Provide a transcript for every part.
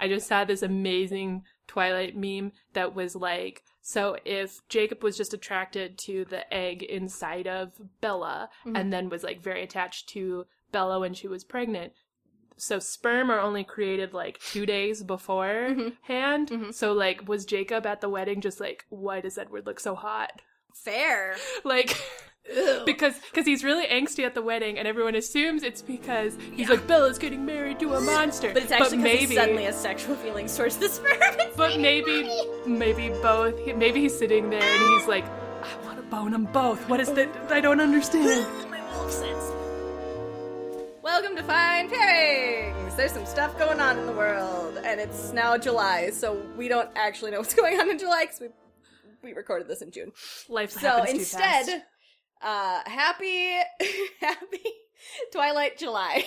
I just saw this amazing Twilight meme that was like, so if Jacob was just attracted to the egg inside of Bella mm-hmm. and then was like very attached to Bella when she was pregnant, so sperm are only created like two days beforehand. Mm-hmm. Mm-hmm. So like, was Jacob at the wedding just like, why does Edward look so hot? Fair. Like, because because he's really angsty at the wedding, and everyone assumes it's because he's like Bella's getting married to a monster. But it's actually because maybe, he suddenly has sexual feelings towards the sperm. But maybe happy. maybe both. Maybe he's sitting there and he's like, I want to bone them both. What is that? I don't understand. My wolf sense. Welcome to Fine Pairings! There's some stuff going on in the world, and it's now July, so we don't actually know what's going on in July because we, we recorded this in June. Life So instead. Uh, happy, happy Twilight July.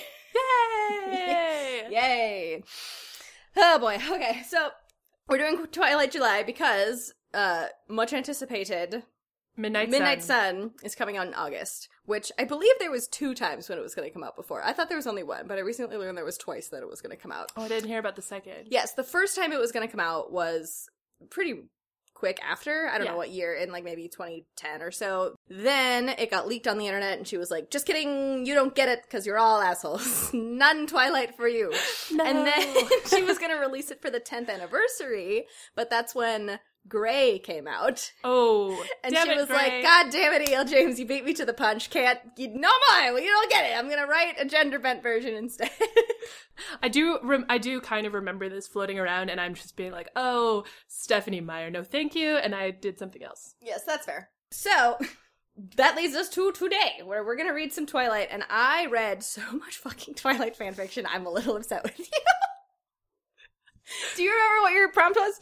Yay! Yay! Oh boy. Okay, so we're doing Twilight July because uh, much anticipated Midnight, Midnight Sun. Sun is coming out in August, which I believe there was two times when it was going to come out before. I thought there was only one, but I recently learned there was twice that it was going to come out. Oh, I didn't hear about the second. Yes, the first time it was going to come out was pretty quick after. I don't Yeah. know what year, in like maybe 2010 or so. Then it got leaked on the internet, and she was like, "Just kidding, you don't get it because you're all assholes. None Twilight for you." And then she was going to release it for the 10th anniversary, but that's when Grey came out. Oh, And she it, was Grey. like, God damn it, E.L. James, you beat me to the punch. Can't, you, no more. Well, you don't get it. I'm going to write a gender bent version instead. I do. Rem- I do kind of remember this floating around, and I'm just being like, "Oh, Stephenie Meyer, no, thank you," and I did something else. yes, that's fair. So, that leads us to today, where we're going to read some Twilight. And I read so much fucking Twilight fanfiction, I'm a little upset with you. Do you remember what your prompt was?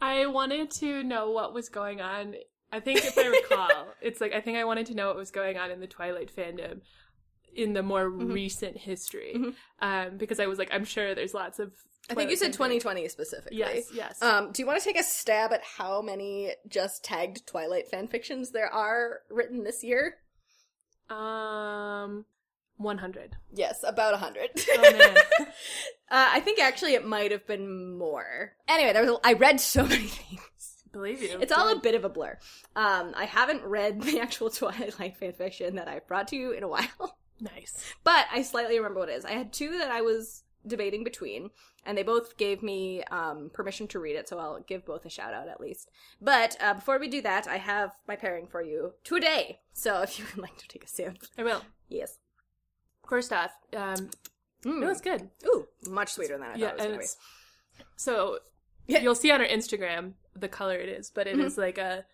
I wanted to know what was going on. I think if I recall, it's like I think I wanted to know what was going on in the Twilight fandom in the more Mm-hmm. recent history, um, because I was like, I'm sure there's lots of. I think you said Twilight fandom. 2020 specifically. Yes, yes. Um, do you want to take a stab at how many just tagged Twilight fanfictions there are written this year? um, one hundred. Yes, about a hundred. Oh man. uh, I think actually it might have been more. Anyway, there was a, I read so many things. Believe you. It's all a bit of a blur. Um, I haven't read the actual Twilight fanfiction that I've brought to you in a while, nice. but I slightly remember what it is. I had two that I was debating between, and they both gave me um, permission to read it, so I'll give both a shout out at least. But uh, before we do that, I have my pairing for you today. So if you would like to take a sip, I will. yes. First off, um, Mm. it was good. Ooh, much sweeter than I yeah, thought it was and going to be. so Yeah. Mm-hmm. you'll see on our Instagram the color it is, but it is like a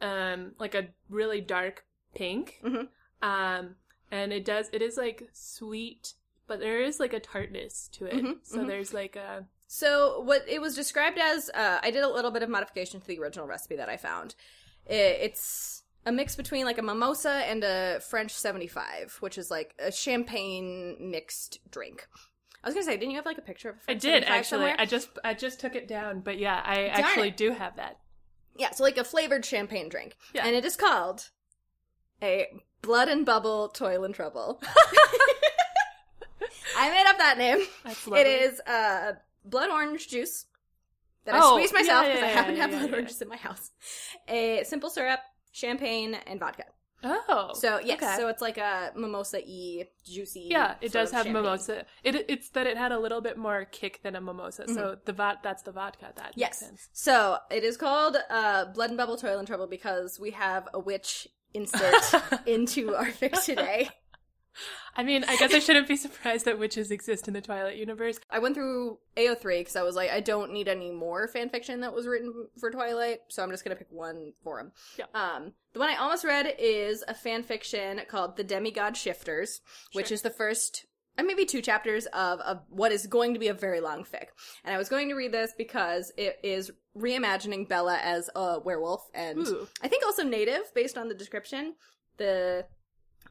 um like a really dark pink. Mhm. Um and it does it is like sweet, but there is like a tartness to it. Mhm, So mhm. there's like a So what it was described as, uh, I did a little bit of modification to the original recipe that I found. I it's a mix between like a mimosa and a French 75, which is like a champagne mixed drink. I was gonna say, didn't you have like a picture of a I French did 75 actually. somewhere? I just I just took it down, but yeah, I Darn actually it. do have that. Yeah, so like a flavored champagne drink. Yeah. And it is called a Blood and Bubble Toil and Trouble. I made up that name. It is uh, blood orange juice that I Oh, squeezed myself because yeah, I happen to have yeah, blood yeah. oranges in my house. A simple syrup, champagne, and vodka. Oh. So yes, okay. so it's like a mimosa y juicy. yeah, it does have champagne. mimosa. It it's that it had a little bit more kick than a mimosa. So the vat that's the vodka that Mm-hmm. Yes. makes sense. So it is called uh, Blood and Bubble Toil and Trouble because we have a witch insert into our fix today. I mean, I guess I shouldn't be surprised that witches exist in the Twilight universe. I went through AO3 because I was like, I don't need any more fan fiction that was written for Twilight, so I'm just gonna pick one for him. Yeah. Um, the one I almost read is a fan fiction called The Demigod Shifters, which is the first, uh, maybe two chapters of, of what is going to be a very long fic. And I was going to read this because it is reimagining Bella as a werewolf, and Ooh. I think also native based on the description. The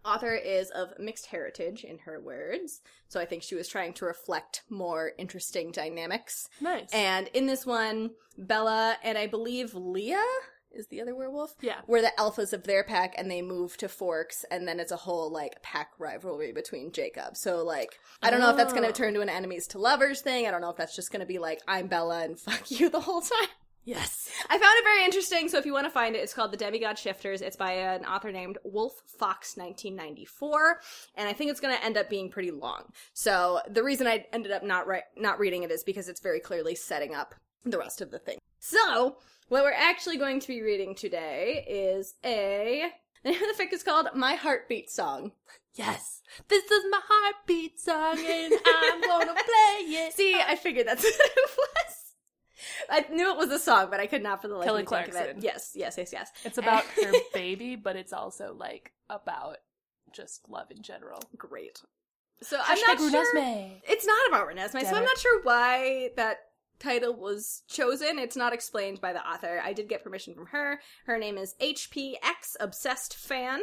author is of mixed heritage in her words so i think she was trying to reflect more interesting dynamics Nice. and in this one bella and i believe leah is the other werewolf. Yeah. We're the alphas of their pack and they move to Forks and then it's a whole like pack rivalry between Jacob. So like I don't know if that's gonna Oh. turn to an enemies to lovers thing. I don't know if that's just gonna be like I'm Bella and fuck you the whole time. Yes. I found it very interesting, so if you want to find it, it's called The Demigod Shifters. It's by an author named Wolf Fox 1994, and I think it's going to end up being pretty long. So the reason I ended up not ri- not reading it is because it's very clearly setting up the rest of the thing. So what we're actually going to be reading today is a the name of the fic is called My Heartbeat Song. Yes. This is my heartbeat song and I'm gonna play it. See, I figured that's what it was. I knew it was a song, but I could not for the life Kelly of me think of it. Yes, yes, yes, yes. It's about her baby, but it's also like about just love in general. Great. So I'm not Hashtag sure. It's not about Renesmee, so I'm not sure why that title was chosen. It's not explained by the author. I did get permission from her. Her name is HPX Obsessed Fan.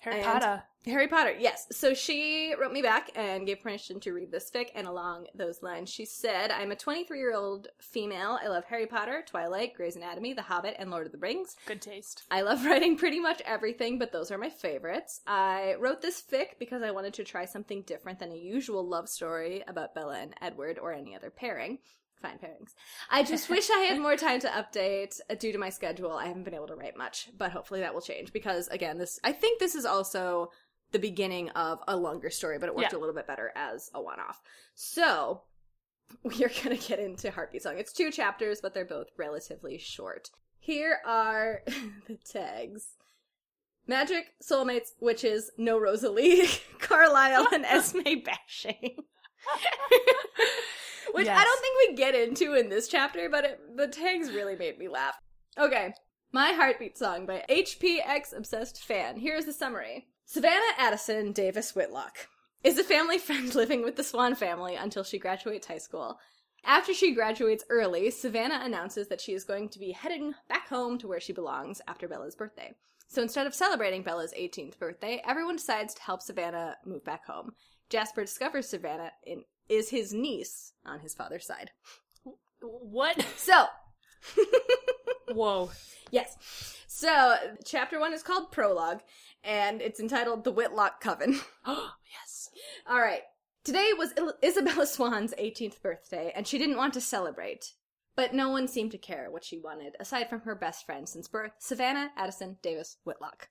Harry And- Potter. Harry Potter, yes. So she wrote me back and gave permission to read this fic, and along those lines, she said, I'm a 23 year old female. I love Harry Potter, Twilight, Grey's Anatomy, The Hobbit, and Lord of the Rings. Good taste. I love writing pretty much everything, but those are my favorites. I wrote this fic because I wanted to try something different than a usual love story about Bella and Edward or any other pairing. Fine pairings. I just wish I had more time to update uh, due to my schedule. I haven't been able to write much, but hopefully that will change because again, this I think this is also the beginning of a longer story, but it worked Yeah. a little bit better as a one-off. So, we are going to get into Heartbeat Song. It's two chapters, but they're both relatively short. Here are the tags. Magic, soulmates, witches, no Rosalie, Carlisle, and Esme bashing. Which I don't think we get into in this chapter, but it, the tags really made me laugh. Okay. My Heartbeat Song by HPX Obsessed Fan. Here's the summary. Savannah Addison Davis Whitlock is a family friend living with the Swan family until she graduates high school. After she graduates early, Savannah announces that she is going to be heading back home to where she belongs after Bella's birthday. So instead of celebrating Bella's 18th birthday, everyone decides to help Savannah move back home. Jasper discovers Savannah in, is his niece on his father's side. What? So, Whoa. yes. So, chapter one is called Prologue, and it's entitled The Whitlock Coven. Oh, yes. All right. Today was Il- Isabella Swan's 18th birthday, and she didn't want to celebrate. But no one seemed to care what she wanted, aside from her best friend since birth, Savannah Addison Davis Whitlock.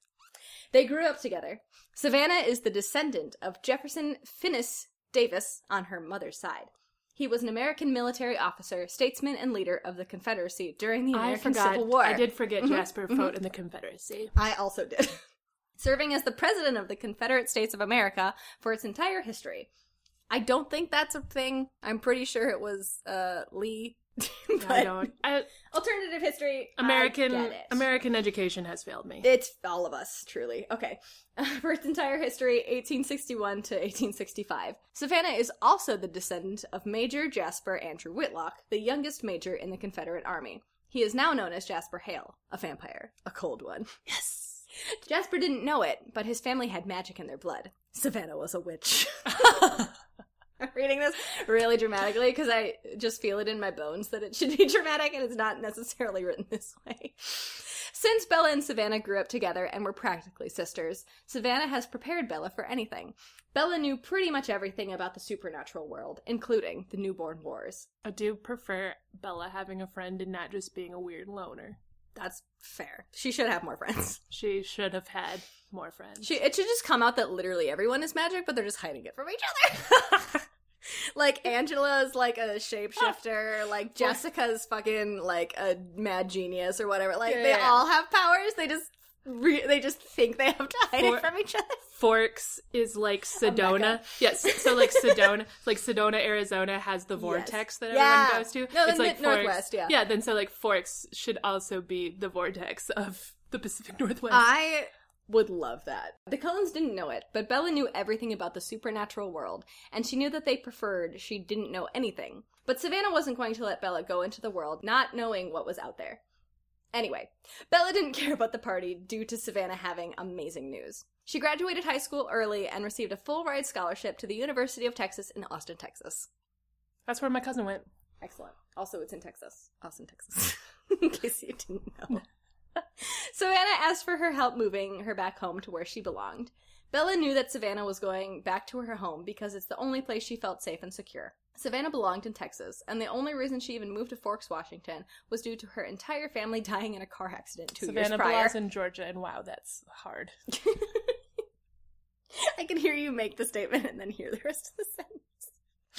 They grew up together. Savannah is the descendant of Jefferson Finis Davis on her mother's side. He was an American military officer, statesman, and leader of the Confederacy during the American. Civil War. I did forget Mhm, Jasper fought in the Confederacy. I also did. Serving as the president of the Confederate States of America for its entire history. I don't think that's a thing. I'm pretty sure it was uh, Lee. but I don't. I, Alternative history. I American get it. American education has failed me. It's all of us, truly. Okay. For its entire history, 1861 to 1865. Savannah is also the descendant of Major Jasper Andrew Whitlock, the youngest major in the Confederate Army. He is now known as Jasper Hale, a vampire, a cold one. yes. Jasper didn't know it, but his family had magic in their blood. Savannah was a witch. I'm reading this really dramatically because I just feel it in my bones that it should be dramatic and it's not necessarily written this way. Since Bella and Savannah grew up together and were practically sisters, Savannah has prepared Bella for anything. Bella knew pretty much everything about the supernatural world, including the newborn wars. I do prefer Bella having a friend and not just being a weird loner. That's fair. She should have more friends. She should have had more friends. She, it should just come out that literally everyone is magic, but they're just hiding it from each other. like Angela's like a shapeshifter, like Jessica's fucking like a mad genius or whatever. Like Yeah, they yeah, all have powers. They just re- they just think they have to hide For- it from each other. Forks is like Sedona. Yes, so like Sedona, like Sedona, Arizona has the vortex that Yeah. everyone goes to. No, it's the like mid- Northwest, yeah. Yeah, then so like Forks should also be the vortex of the Pacific Northwest. I would love that. The Cullens didn't know it, but Bella knew everything about the supernatural world, and she knew that they preferred she didn't know anything. But Savannah wasn't going to let Bella go into the world not knowing what was out there. Anyway, Bella didn't care about the party due to Savannah having amazing news. She graduated high school early and received a full ride scholarship to the University of Texas in Austin, Texas. That's where my cousin went. Excellent. Also, it's in Texas. Austin, Texas. in case you didn't know. Savannah asked for her help moving her back home to where she belonged. Bella knew that Savannah was going back to her home because it's the only place she felt safe and secure. Savannah belonged in Texas, and the only reason she even moved to Forks, Washington, was due to her entire family dying in a car accident two Savannah years prior. Savannah belongs in Georgia, and wow, that's hard. I can hear you make the statement and then hear the rest of the sentence.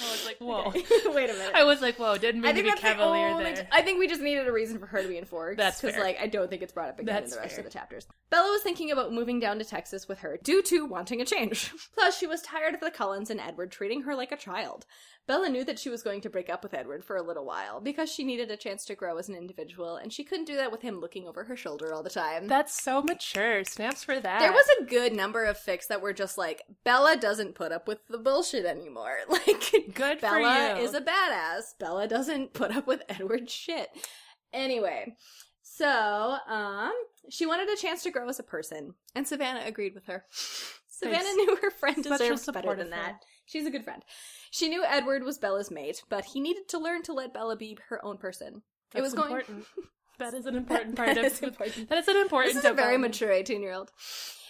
I was like, whoa. Okay. Wait a minute. I was like, whoa, didn't mean I to think be that's the cavalier only. there. I think we just needed a reason for her to be in Forks. That's because, like, I don't think it's brought up again That's in the rest fair. of the chapters. Bella was thinking about moving down to Texas with her due to wanting a change. Plus, she was tired of the Cullens and Edward treating her like a child. Bella knew that she was going to break up with Edward for a little while because she needed a chance to grow as an individual, and she couldn't do that with him looking over her shoulder all the time. That's so mature. Snaps for that. There was a good number of fics that were just like Bella doesn't put up with the bullshit anymore. Like good Bella is a badass. Bella doesn't put up with Edward's shit. Anyway, so um she wanted a chance to grow as a person, and Savannah agreed with her. Savannah Nice. knew her friend deserved better than that. friend. She's a good friend. She knew Edward was Bella's mate, but he needed to learn to let Bella be her own person. That's it was going important. that is an important That part of is important. That is an important. This is a very mature 18 year old.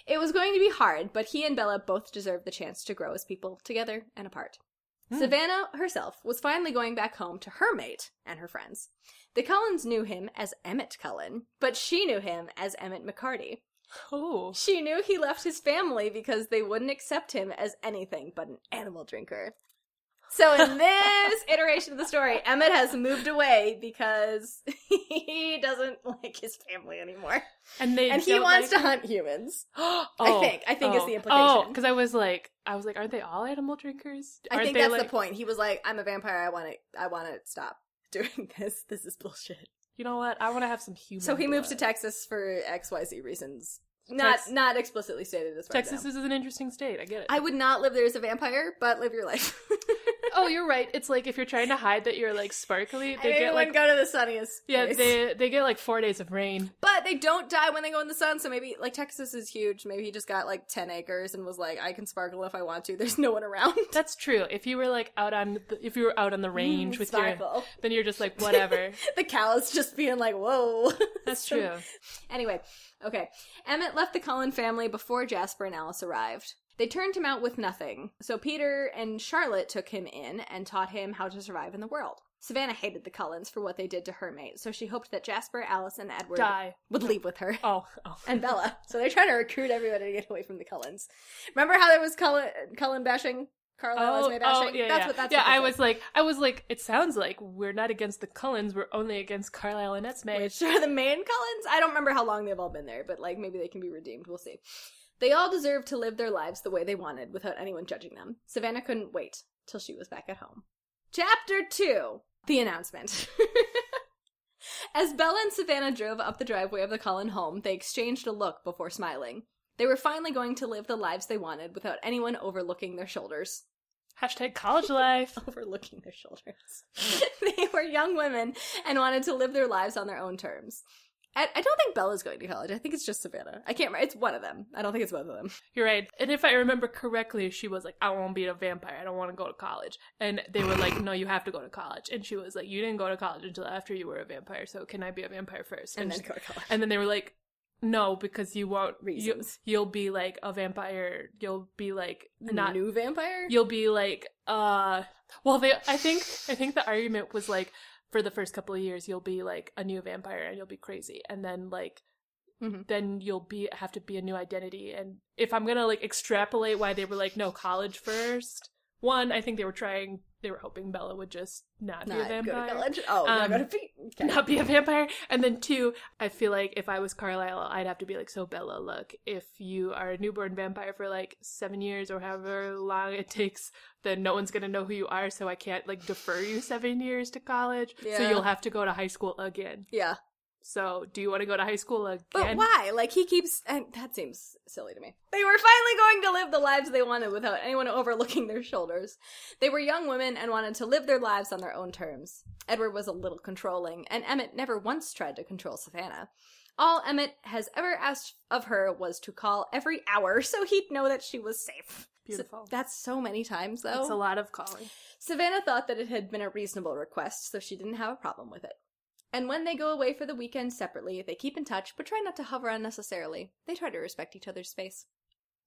It was going to be hard, but he and Bella both deserved the chance to grow as people together and apart. Hmm. Savannah herself was finally going back home to her mate and her friends. The Cullens knew him as Emmett Cullen, but she knew him as Emmett McCarty. Oh, She knew he left his family because they wouldn't accept him as anything but an animal drinker. So in this iteration of the story, Emmett has moved away because he doesn't like his family anymore. and they And he wants like- to hunt humans. oh, I think- I think is oh, the oh, implication. Oh, because I was like, I was like, aren't they all animal drinkers? I Aren't think they that's like, the point. He was like, "I'm a vampire. I want to. I want to stop doing this. This is bullshit." You know what? I want to have some human. So he moves to. Texas for X Y Z reasons. Not Tex- not explicitly stated as Texas is an interesting state. I get it. I would not live there as a vampire, but live your life. oh, you're right. It's like if you're trying to hide that you're like sparkly, they get like go to the sunniest. yeah, place. they they get like four days of rain. But they don't die when they go in the sun, so maybe like Texas is huge. Maybe he just got like ten acres and was like, I can sparkle if I want to. There's no one around. That's true. If you were like out on the, if you were out on the range mm, with your, then you're just like whatever. the cows just being like, whoa. That's true. Anyway, okay. Emmett left the Cullen family before Jasper and Alice arrived. They turned him out with nothing, so Peter and Charlotte took him in and taught him how to survive in the world. Savannah hated the Cullens for what they did to her mate, so she hoped that Jasper, Alice, and Edward Die. would leave with her. Oh, oh. And Bella. So they're trying to recruit everybody to get away from the Cullens. Remember how there was Cullen, Cullen bashing? Carlisle Oh, oh, bashing? yeah, that's yeah. what that's yeah. what I was like, I was like, it sounds like we're not against the Cullens, we're only against Carlisle and Esme. Which are the main Cullens? I don't remember how long they've all been there, but like maybe they can be redeemed. We'll see. They all deserve to live their lives the way they wanted without anyone judging them. Savannah couldn't wait till she was back at home. Chapter 2 The Announcement. As Bella and Savannah drove up the driveway of the Cullen home, they exchanged a look before smiling. They were finally going to live the lives they wanted without anyone overlooking their shoulders. Hashtag college life. overlooking their shoulders. they were young women and wanted to live their lives on their own terms. I, I don't think Bella's going to college. I think it's just Savannah. I can't remember. It's one of them. I don't think it's both of them. You're right. And if I remember correctly, she was like, I won't be a vampire. I don't want to go to college. And they were like, No, you have to go to college. And she was like, You didn't go to college until after you were a vampire. So can I be a vampire first? And then she- go to college. and then they were like, No, because you won't. You, Reasons. you'll be like a vampire. You'll be like A not. new vampire? You'll be like uh. Well, they. I think. I think the argument was like. For the first couple of years, you'll be like a new vampire and you'll be crazy, and then like Mhm. then you'll be have to be a new identity. And if I'm gonna like extrapolate why they were like no college first, one I think they were trying they were hoping Bella would just not, be a Not go vampire, to college? Oh, not Um, go to be. Okay. not be a vampire. And then two, I feel like if I was Carlisle, I'd have to be like, so Bella, look, if you are a newborn vampire for like seven years or however long it takes, then no one's gonna know who you are. So I can't like defer you seven years to college. So you'll have to go to high school again. Yeah. So do you want to go to high school again? But why? Like, he keeps. And that seems silly to me. They were finally going to live the lives they wanted without anyone overlooking their shoulders. They were young women and wanted to live their lives on their own terms. Edward was a little controlling, and Emmett never once tried to control Savannah. All Emmett has ever asked of her was to call every hour so he'd know that she was safe. Beautiful. So- that's so many times, though. It's a lot of calling. Savannah thought that it had been a reasonable request, so she didn't have a problem with it. And when they go away for the weekend separately, they keep in touch but try not to hover unnecessarily. They try to respect each other's space.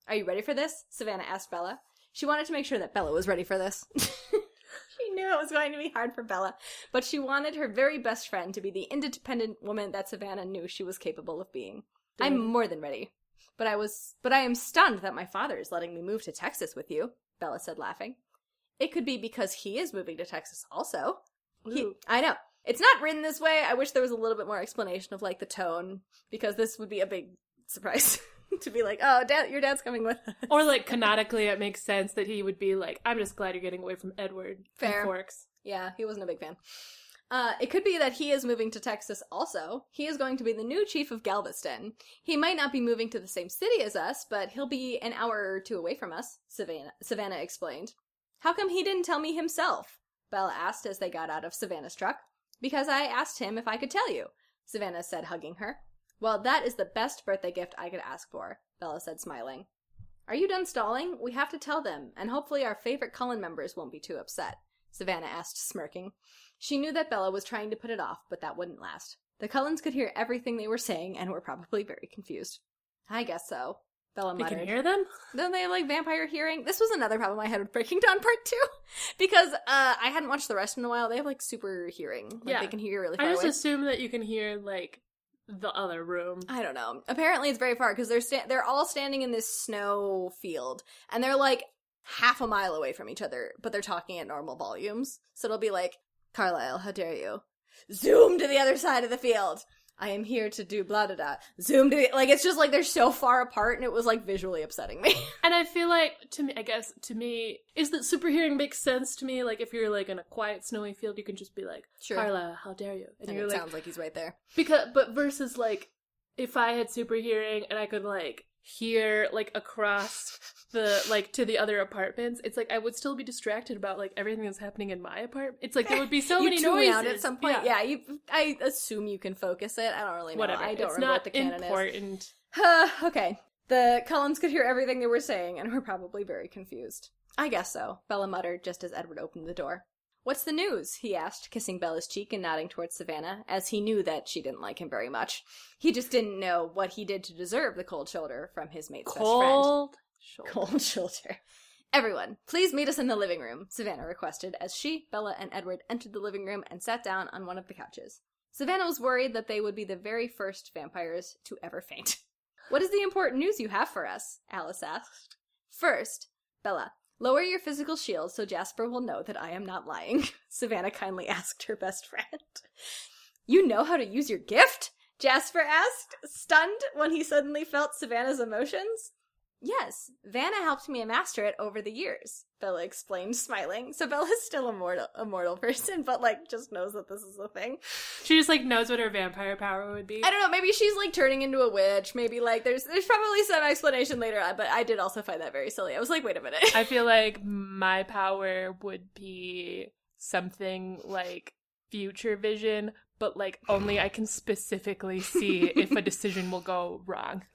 Are you ready for this? Savannah asked Bella. She wanted to make sure that Bella was ready for this. she knew it was going to be hard for Bella, but she wanted her very best friend to be the independent woman that Savannah knew she was capable of being. I'm more than ready. But I was but I am stunned that my father is letting me move to Texas with you, Bella said laughing. It could be because he is moving to Texas also. He, I know. It's not written this way. I wish there was a little bit more explanation of like the tone because this would be a big surprise to be like, "Oh, dad, your dad's coming with us." Or like canonically, it makes sense that he would be like, "I'm just glad you're getting away from Edward." Fair. Forks. Yeah, he wasn't a big fan. Uh, it could be that he is moving to Texas also. He is going to be the new chief of Galveston. He might not be moving to the same city as us, but he'll be an hour or two away from us, Savannah, Savannah explained. How come he didn't tell me himself? Bella asked as they got out of Savannah's truck. Because I asked him if I could tell you, Savannah said, hugging her. Well, that is the best birthday gift I could ask for, Bella said, smiling. Are you done stalling? We have to tell them, and hopefully our favorite Cullen members won't be too upset, Savannah asked, smirking. She knew that Bella was trying to put it off, but that wouldn't last. The Cullens could hear everything they were saying and were probably very confused. I guess so, Bella You can hear them. Don't they have like vampire hearing? This was another problem I had with Breaking Dawn Part 2. Because uh, I hadn't watched the rest in a while. They have like super hearing. Like Yeah. they can hear really far I just away. assume that you can hear like the other room. I don't know. Apparently, it's very far because they're sta- they're all standing in this snow field, and they're like half a mile away from each other, but they're talking at normal volumes. So it'll be like, "Carlisle, how dare you? Zoom to the other side of the field. I am here to do blah da da. Zoom to like. It's just like they're so far apart, and it was like visually upsetting me. And I feel like to me, I guess to me, is that super hearing makes sense to me. Like if you're like in a quiet, snowy field, you can just be like, Sure. "Carla, how dare you?" And, and it like, sounds like he's right there. because but versus like if I had super hearing and I could like hear like across the like to the other apartments, it's like I would still be distracted about like everything that's happening in my apartment. It's like there would be so many noises out at some point. Yeah, you. I assume you can focus it. I don't really know. whatever. I don't it's remember not what the canon is. important. okay. The Cullens could hear everything they were saying and were probably very confused. I guess so, Bella muttered just as Edward opened the door. What's the news? he asked, kissing Bella's cheek and nodding towards Savannah, as he knew that she didn't like him very much. He just didn't know what he did to deserve the cold shoulder from his mate's best friend. Cold. shoulder. Cold shoulder. Everyone, please meet us in the living room, Savannah requested as she, Bella, and Edward entered the living room and sat down on one of the couches. Savannah was worried that they would be the very first vampires to ever faint. What is the important news you have for us? Alice asked. First, Bella, lower your physical shield so Jasper will know that I am not lying, Savannah kindly asked her best friend. You know how to use your gift? Jasper asked, stunned when he suddenly felt Savannah's emotions. Yes, Vanna helped me master it over the years, Bella explained, smiling. So Bella's still a mortal, a mortal person, but like just knows that this is a thing. She just like knows what her vampire power would be. I don't know. Maybe she's like turning into a witch. Maybe like there's there's probably some explanation later on, but I did also find that very silly. I was like, wait a minute. I feel like my power would be something like future vision, but like only I can specifically see if a decision will go wrong.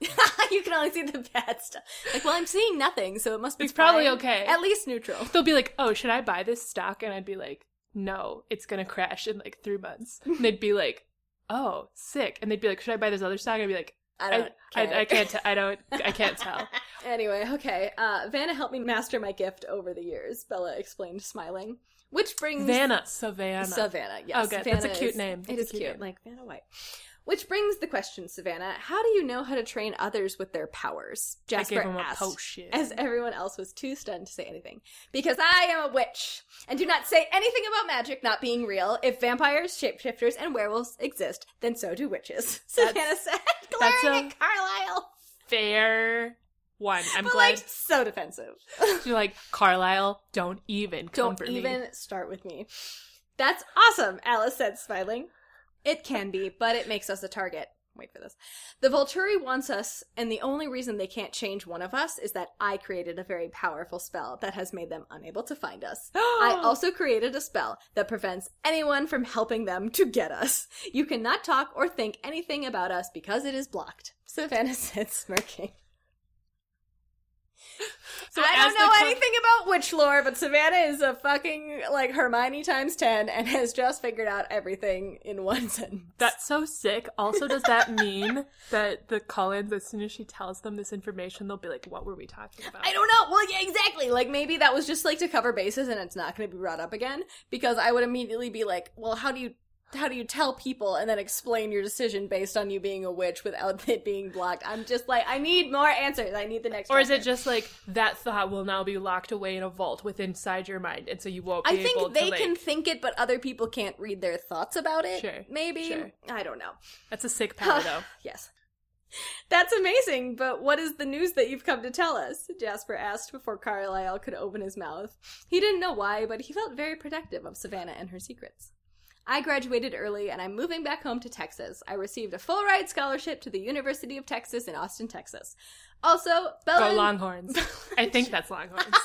you can only see the bad stuff. Like, well, I'm seeing nothing, so it must be It's probably okay. At least neutral. They'll be like, "Oh, should I buy this stock?" And I'd be like, "No, it's gonna crash in like three months." And they'd be like, "Oh, sick," and they'd be like, "Should I buy this other stock?" And I'd be like, I "I, don't. I, care. I can't. T- I don't. I can't tell." Anyway, okay. Uh, Vanna helped me master my gift over the years. Bella explained, smiling. Which brings Vanna, Savannah. Savannah, yes. Oh, good. Savannah That's a cute is- name. It That's a is cute like Vanna White. Which brings the question, Savannah: How do you know how to train others with their powers? Jasper gave him a asked, potion. as everyone else was too stunned to say anything. Because I am a witch, and do not say anything about magic not being real. If vampires, shapeshifters, and werewolves exist, then so do witches. Savannah said, that's glaring a- at Carlisle. Fair one. I'm But glad like so defensive. you're like Carlisle. Don't even Don't even me. start with me. That's awesome, Alice said, smiling. It can be, but it makes us a target. Wait for this. The Volturi wants us, and the only reason they can't change one of us is that I created a very powerful spell that has made them unable to find us. I also created a spell that prevents anyone from helping them to get us. You cannot talk or think anything about us because it is blocked. Savannah said, smirking. So I don't know co- anything about witch lore, but Savannah is a fucking like Hermione times ten and has just figured out everything in one sentence. That's so sick. Also, does that mean that the Cullens, as soon as she tells them this information, they'll be like, "What were we talking about?" I don't know. Well, yeah, exactly. Like maybe that was just like to cover bases, and it's not going to be brought up again because I would immediately be like, "Well, how do you how do you tell people and then explain your decision based on you being a witch without it being blocked?" I'm just like, I need more answers. I need the next. Or is it just like that thought will now be locked away in a vault with inside your mind, and so you won't be I think they to like. can think it, but other people can't read their thoughts about it. Sure, Maybe. sure. I don't know. That's a sick power, though. Yes. That's amazing, but what is the news that you've come to tell us? Jasper asked before Carlisle could open his mouth. He didn't know why, but he felt very protective of Savannah and her secrets. I graduated early and I'm moving back home to Texas. I received a full ride scholarship to the University of Texas in Austin, Texas. Also, Bella. Go Longhorns. I think that's Longhorns.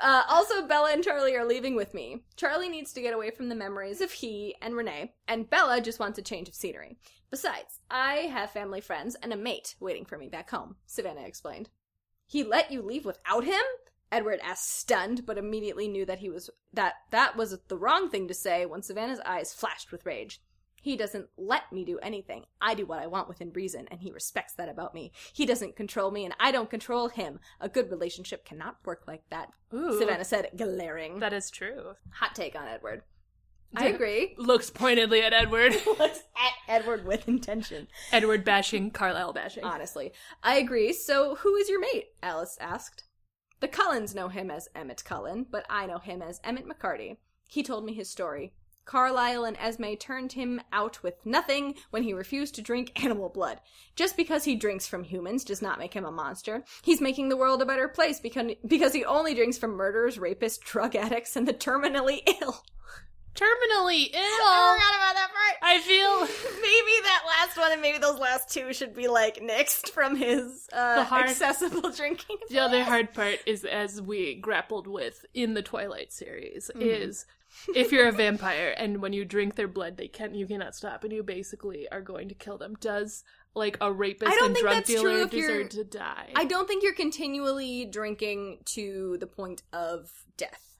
Uh, also, Bella and Charlie are leaving with me. Charlie needs to get away from the memories of he and Renee, and Bella just wants a change of scenery. Besides, I have family friends and a mate waiting for me back home, Savannah explained. He let you leave without him? Edward asked, stunned, but immediately knew that he was that that was the wrong thing to say when Savannah's eyes flashed with rage. He doesn't let me do anything. I do what I want within reason, and he respects that about me. He doesn't control me, and I don't control him. A good relationship cannot work like that. Ooh, Savannah said, glaring. that is true. Hot take on Edward. I agree. Looks pointedly at Edward. Looks at Edward with intention. Edward bashing, Carlisle bashing. Honestly. I agree. So, who is your mate? Alice asked. The Cullens know him as Emmett Cullen, but I know him as Emmett McCarty. He told me his story. Carlisle and Esme turned him out with nothing when he refused to drink animal blood. Just because he drinks from humans does not make him a monster. He's making the world a better place because, because he only drinks from murderers, rapists, drug addicts, and the terminally ill. Terminally ill. I forgot about that part. I feel maybe that last one and maybe those last two should be like nixed from his uh, The hard- accessible drinking. the other hard part is as we grappled with in the Twilight series is if you're a vampire and when you drink their blood they can you cannot stop and you basically are going to kill them. Does like a rapist I don't and think drug that's true dealer deserve to die? I don't think you're continually drinking to the point of death.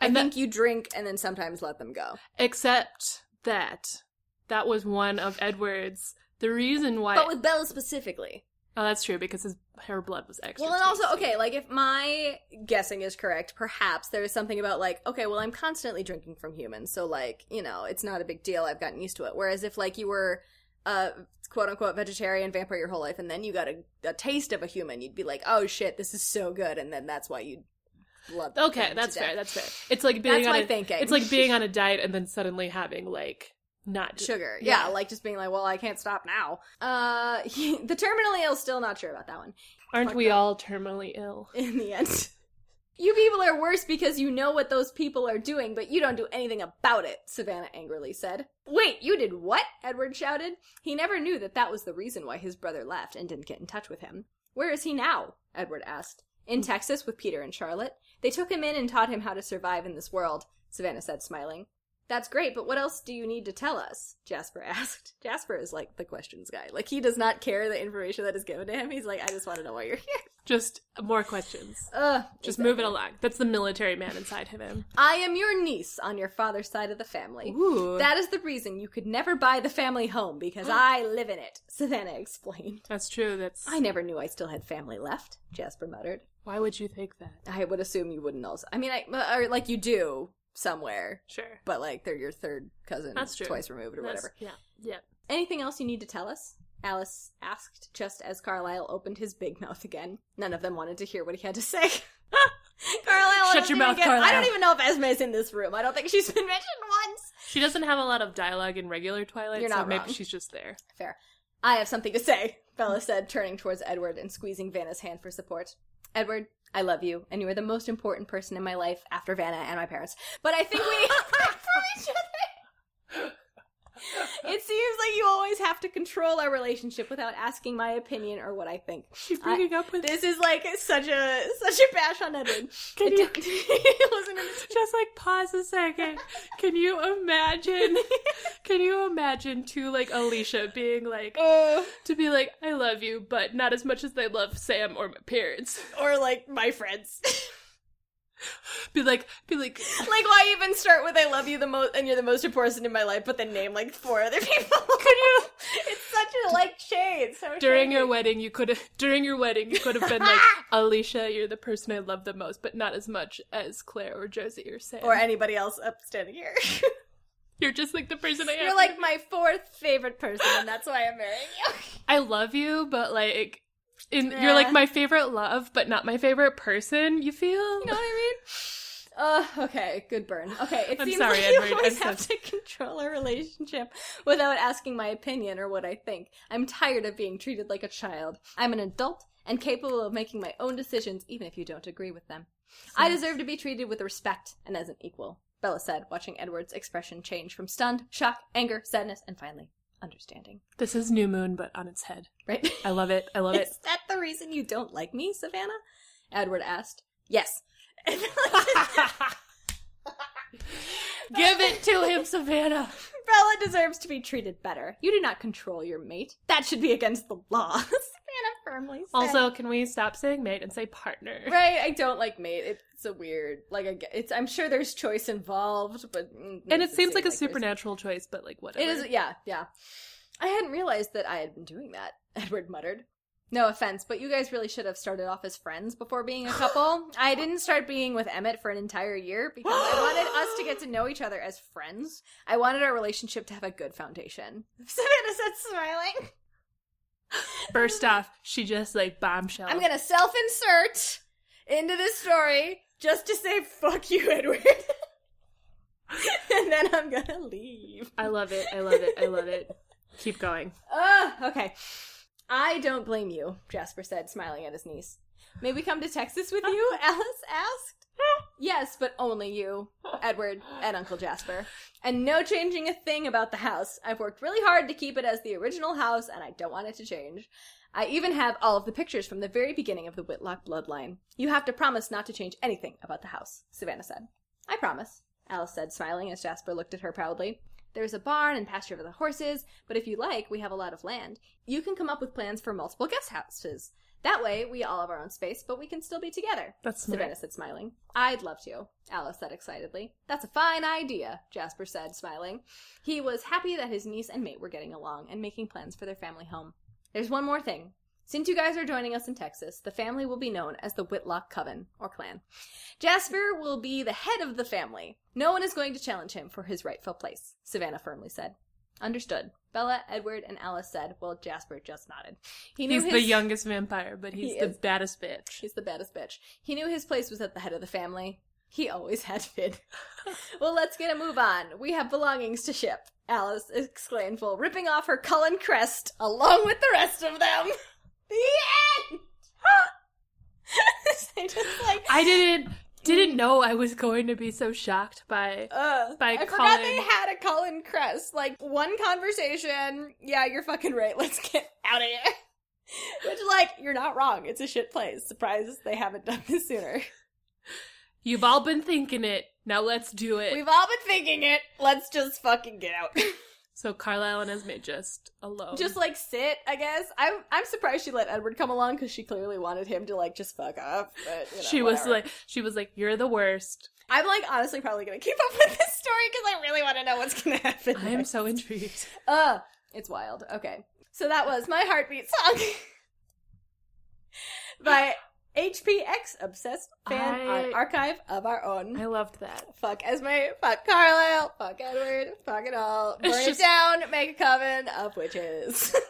I And that- think you drink and then sometimes let them go. Except that that was one of Edward's the reason why But with Bella specifically. Oh, that's true because his her blood was extra. Well, and also, tasty. okay, like if my guessing is correct, perhaps there is something about like, okay, well, I'm constantly drinking from humans, so like, you know, it's not a big deal. I've gotten used to it. Whereas if like you were a quote unquote vegetarian vampire your whole life, and then you got a, a taste of a human, you'd be like, oh shit, this is so good, and then that's why you love. Okay, that's fair. death. That's fair. It's like being That's on my a, thinking. It's like being on a diet and then suddenly having like not sugar. Yeah. Yeah. like just being like, well, I can't stop now. Uh, the terminally ill, still not sure about that one. Aren't Fuck we all terminally ill? In the end. You people are worse because you know what those people are doing, but you don't do anything about it, Savannah angrily said. Wait, you did what? Edward shouted. He never knew that that was the reason why his brother left and didn't get in touch with him. Where is he now? Edward asked. In Texas with Peter and Charlotte. They took him in and taught him how to survive in this world, Savannah said, smiling. That's great, but what else do you need to tell us? Jasper asked. Jasper is like the questions guy. Like, he does not care the information that is given to him. He's like, I just want to know why you're here. Just more questions. Ugh. Just exactly. move it along. That's the military man inside of him. I am your niece on your father's side of the family. Ooh, That is the reason you could never buy the family home because I live in it, Savannah explained. that's true. That's I never knew I still had family left, Jasper muttered. Why would you think that? I would assume you wouldn't also. I mean, I, or like you do somewhere, Sure, but like they're your third cousin, That's true. twice removed or That's- whatever. Yeah, yeah. Anything else you need to tell us? Alice asked, just as Carlisle opened his big mouth again. None of them wanted to hear what he had to say. Carlisle, Shut your mouth, get- I don't even know if Esme's in this room. I don't think she's been mentioned once. She doesn't have a lot of dialogue in regular Twilight, You're so not maybe wrong. she's just there. Fair. I have something to say, Bella said, turning towards Edward and squeezing Vanna's hand for support. Edward, I love you, and you are the most important person in my life after Vanna and my parents. But I think we for each other. It seems like you always have to control our relationship without asking my opinion or what I think. She's breaking up with This is like such a such a bash on Edward. Can you just like pause a second? Can you imagine? Can you imagine to like Alicia being like Uh, to be like I love you, but not as much as they love Sam or my parents. or like my friends. Be like, be like, like why even start with I love you the most and you're the most important in my life, but then name like four other people. Could you? it's such a like shade. So during your wedding, you could have during your wedding you could have been like Alicia, you're the person I love the most, but not as much as Claire or Josie or Sam. or anybody else up standing here. you're just like the person I am. You're like my fourth favorite person, and that's why I'm marrying you. I love you, but like. In, Yeah. You're like my favorite love, but not my favorite person. You feel? You know what I mean? Uh, okay, good burn. Okay, it I'm seems sorry, like Edward, you always I'm have so- to control a relationship without asking my opinion or what I think. I'm tired of being treated like a child. I'm an adult and capable of making my own decisions, even if you don't agree with them. I deserve to be treated with respect and as an equal, Bella said, watching Edward's expression change from stunned, shock, anger, sadness, and finally, understanding. This is New Moon, but on its head. Right? I love it. I love it. Is that the reason you don't like me, Savannah? Edward asked. Yes. Give it to him, Savannah. Bella deserves to be treated better. You do not control your mate. That should be against the law. Savannah firmly said. Also, can we stop saying mate and say partner? right, I don't like mate. It's a weird, like, I it's. I'm sure there's choice involved, but mm, And makes it seems like a supernatural choice, but like whatever. It is, yeah, yeah. I hadn't realized that I had been doing that. Edward muttered. No offense, but you guys really should have started off as friends before being a couple. I didn't start being with Emmett for an entire year because I wanted us to get to know each other as friends. I wanted our relationship to have a good foundation. Savannah said, smiling. First off, she just like bombshell. I'm gonna self insert into this story just to say, fuck you, Edward. and then I'm gonna leave. I love it. I love it. I love it. Keep going. Ah, okay. I don't blame you, Jasper said, smiling at his niece. May we come to Texas with you? Alice asked. yes, but only you, Edward, and Uncle Jasper. And no changing a thing about the house. I've worked really hard to keep it as the original house, and I don't want it to change. I even have all of the pictures from the very beginning of the Whitlock bloodline. You have to promise not to change anything about the house, Savannah said. I promise, Alice said, smiling as Jasper looked at her proudly. There's a barn and pasture for the horses, but if you like, we have a lot of land. You can come up with plans for multiple guest houses. That way, we all have our own space, but we can still be together. That's smart. Savannah said, smiling. I'd love to, Alice said excitedly. That's a fine idea, Jasper said, smiling. He was happy that his niece and mate were getting along and making plans for their family home. There's one more thing. Since you guys are joining us in Texas, the family will be known as the Whitlock Coven, or clan. Jasper will be the head of the family. No one is going to challenge him for his rightful place, Savannah firmly said. Understood. Bella, Edward, and Alice said, well, Jasper just nodded. He knew He's his... the youngest vampire, but he's He the is. baddest bitch. He's the baddest bitch. He knew his place was at the head of the family. He always had been. well, let's get a move on. We have belongings to ship, Alice exclaimed while ripping off her Cullen crest along with the rest of them. The end! I just like, I didn't didn't know I was going to be so shocked by uh, by I forgot they had a Cullen crest. Like, one conversation, yeah, you're fucking right, let's get out of here. Which, like, you're not wrong. It's a shit place. Surprised they haven't done this sooner. You've all been thinking it. Now let's do it. We've all been thinking it. Let's just fucking get out. So Carlisle and Esme just alone. just like sit, I guess. I'm I'm surprised she let Edward come along because she clearly wanted him to like just fuck up. But you know, she was like she was like you're the worst. I'm like honestly probably gonna keep up with this story because I really want to know what's gonna happen. I am so intrigued. Uh, it's wild. Okay, so that was my heartbeat song by HPX Obsessed Fan I- Archive of Our Own. I loved that. Fuck Esme, fuck Carlisle, fuck Edward, fuck it all. Burn It's it down, make a coven of witches.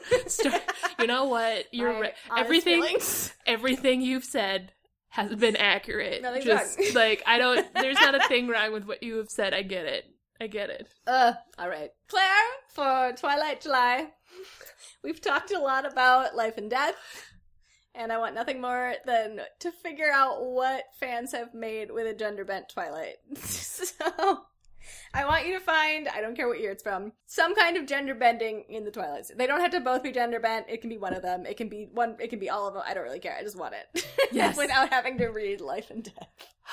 You know what? You're My right. Everything feelings. everything you've said has been accurate. Nothing's Just wrong. like I don't there's not a thing wrong with what you have said. I get it. I get it. Uh, alright. Claire, for Twilight July, we've talked a lot about life and death, and I want nothing more than to figure out what fans have made with a gender bent Twilight. so, I want you to find, I don't care what year it's from, some kind of gender bending in the Twilight. They don't have to both be gender bent. It can be one of them. It can be one, it can be all of them. I don't really care. I just want it. Yes. Without having to read Life and Death.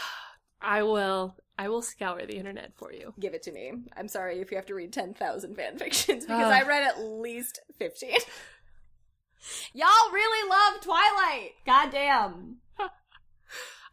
I will. I will scour the internet for you. Give it to me. I'm sorry if you have to read 10,000 fan fictions because Ugh. I read at least 15. Y'all really love Twilight. Goddamn.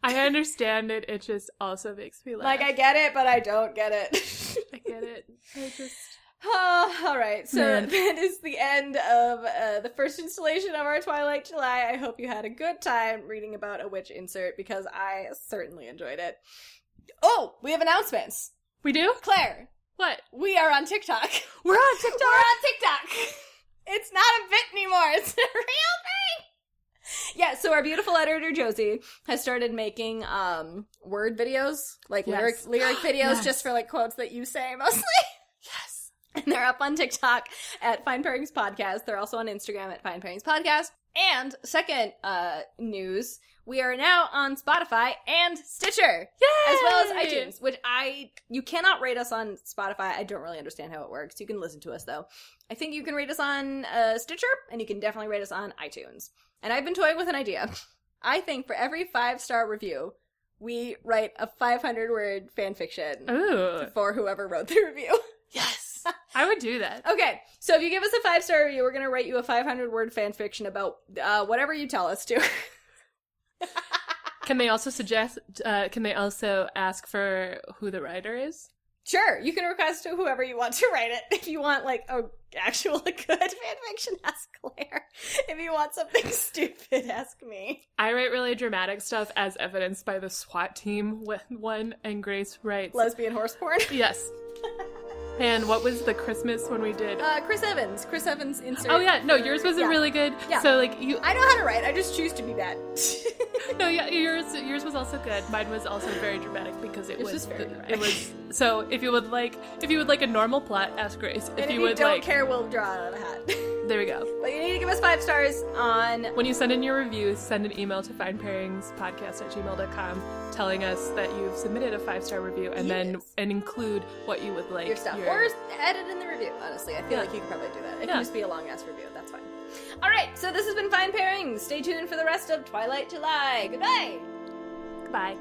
I understand it. It just also makes me laugh. Like, I get it, but I don't get it. I get it. I just. Oh, all right. So Man. that is the end of uh, the first installation of our Twilight July. I hope you had a good time reading about a witch insert because I certainly enjoyed it. Oh, we have announcements. We do Claire, what? we are on TikTok. We're on TikTok. We're on TikTok. It's not a bit anymore. It's a real thing. Yeah, so our beautiful editor Josie has started making um word videos, like Yes. lyric lyric videos Yes. just for like quotes that you say mostly. Yes. And they're up on TikTok at Fine Pairings Podcast. They're also on Instagram at Fine Pairings Podcast. And second uh news, we are now on Spotify and Stitcher. As well as iTunes, which I you cannot rate us on Spotify. I don't really understand how it works. You can listen to us though. I think you can rate us on uh, Stitcher, and you can definitely rate us on iTunes. And I've been toying with an idea. I think for every five star review, we write a 500 word fan fiction Ooh. for whoever wrote the review. Yes. I would do that. Okay, so if you give us a five star review, we're gonna write you a 500 word fan fiction about uh, whatever you tell us to. Can they also suggest? Uh, can they also ask for who the writer is? Sure, you can request to whoever you want to write it. If you want like a actual good fanfiction, ask Claire. If you want something stupid, ask me. I write really dramatic stuff, as evidenced by the SWAT team with one, and Grace writes. Lesbian horse porn. yes. And what was the Christmas when we did? Uh, Chris Evans. Chris Evans insert. oh yeah, no, yours wasn't Yeah. really good. Yeah. So like you, I know how to write. I just choose to be bad. no, yeah, yours yours was also good. Mine was also very dramatic because it Yours was was very the- dramatic. it was so if you would like if you would like a normal plot, ask Grace. If if you you, would don't like, care, we'll draw it out of a hat. there we go. but you need to give us five stars on. When you send in your reviews, send an email to finepairingspodcast at gmail.com telling us that you've submitted a five star review and then and include what you would like your stuff your- or edit in the review honestly i feel Yeah. like you could probably do that it Yeah. can just be a long ass review that's fine all right so this has been fine pairings stay tuned for the rest of twilight july goodbye Bye.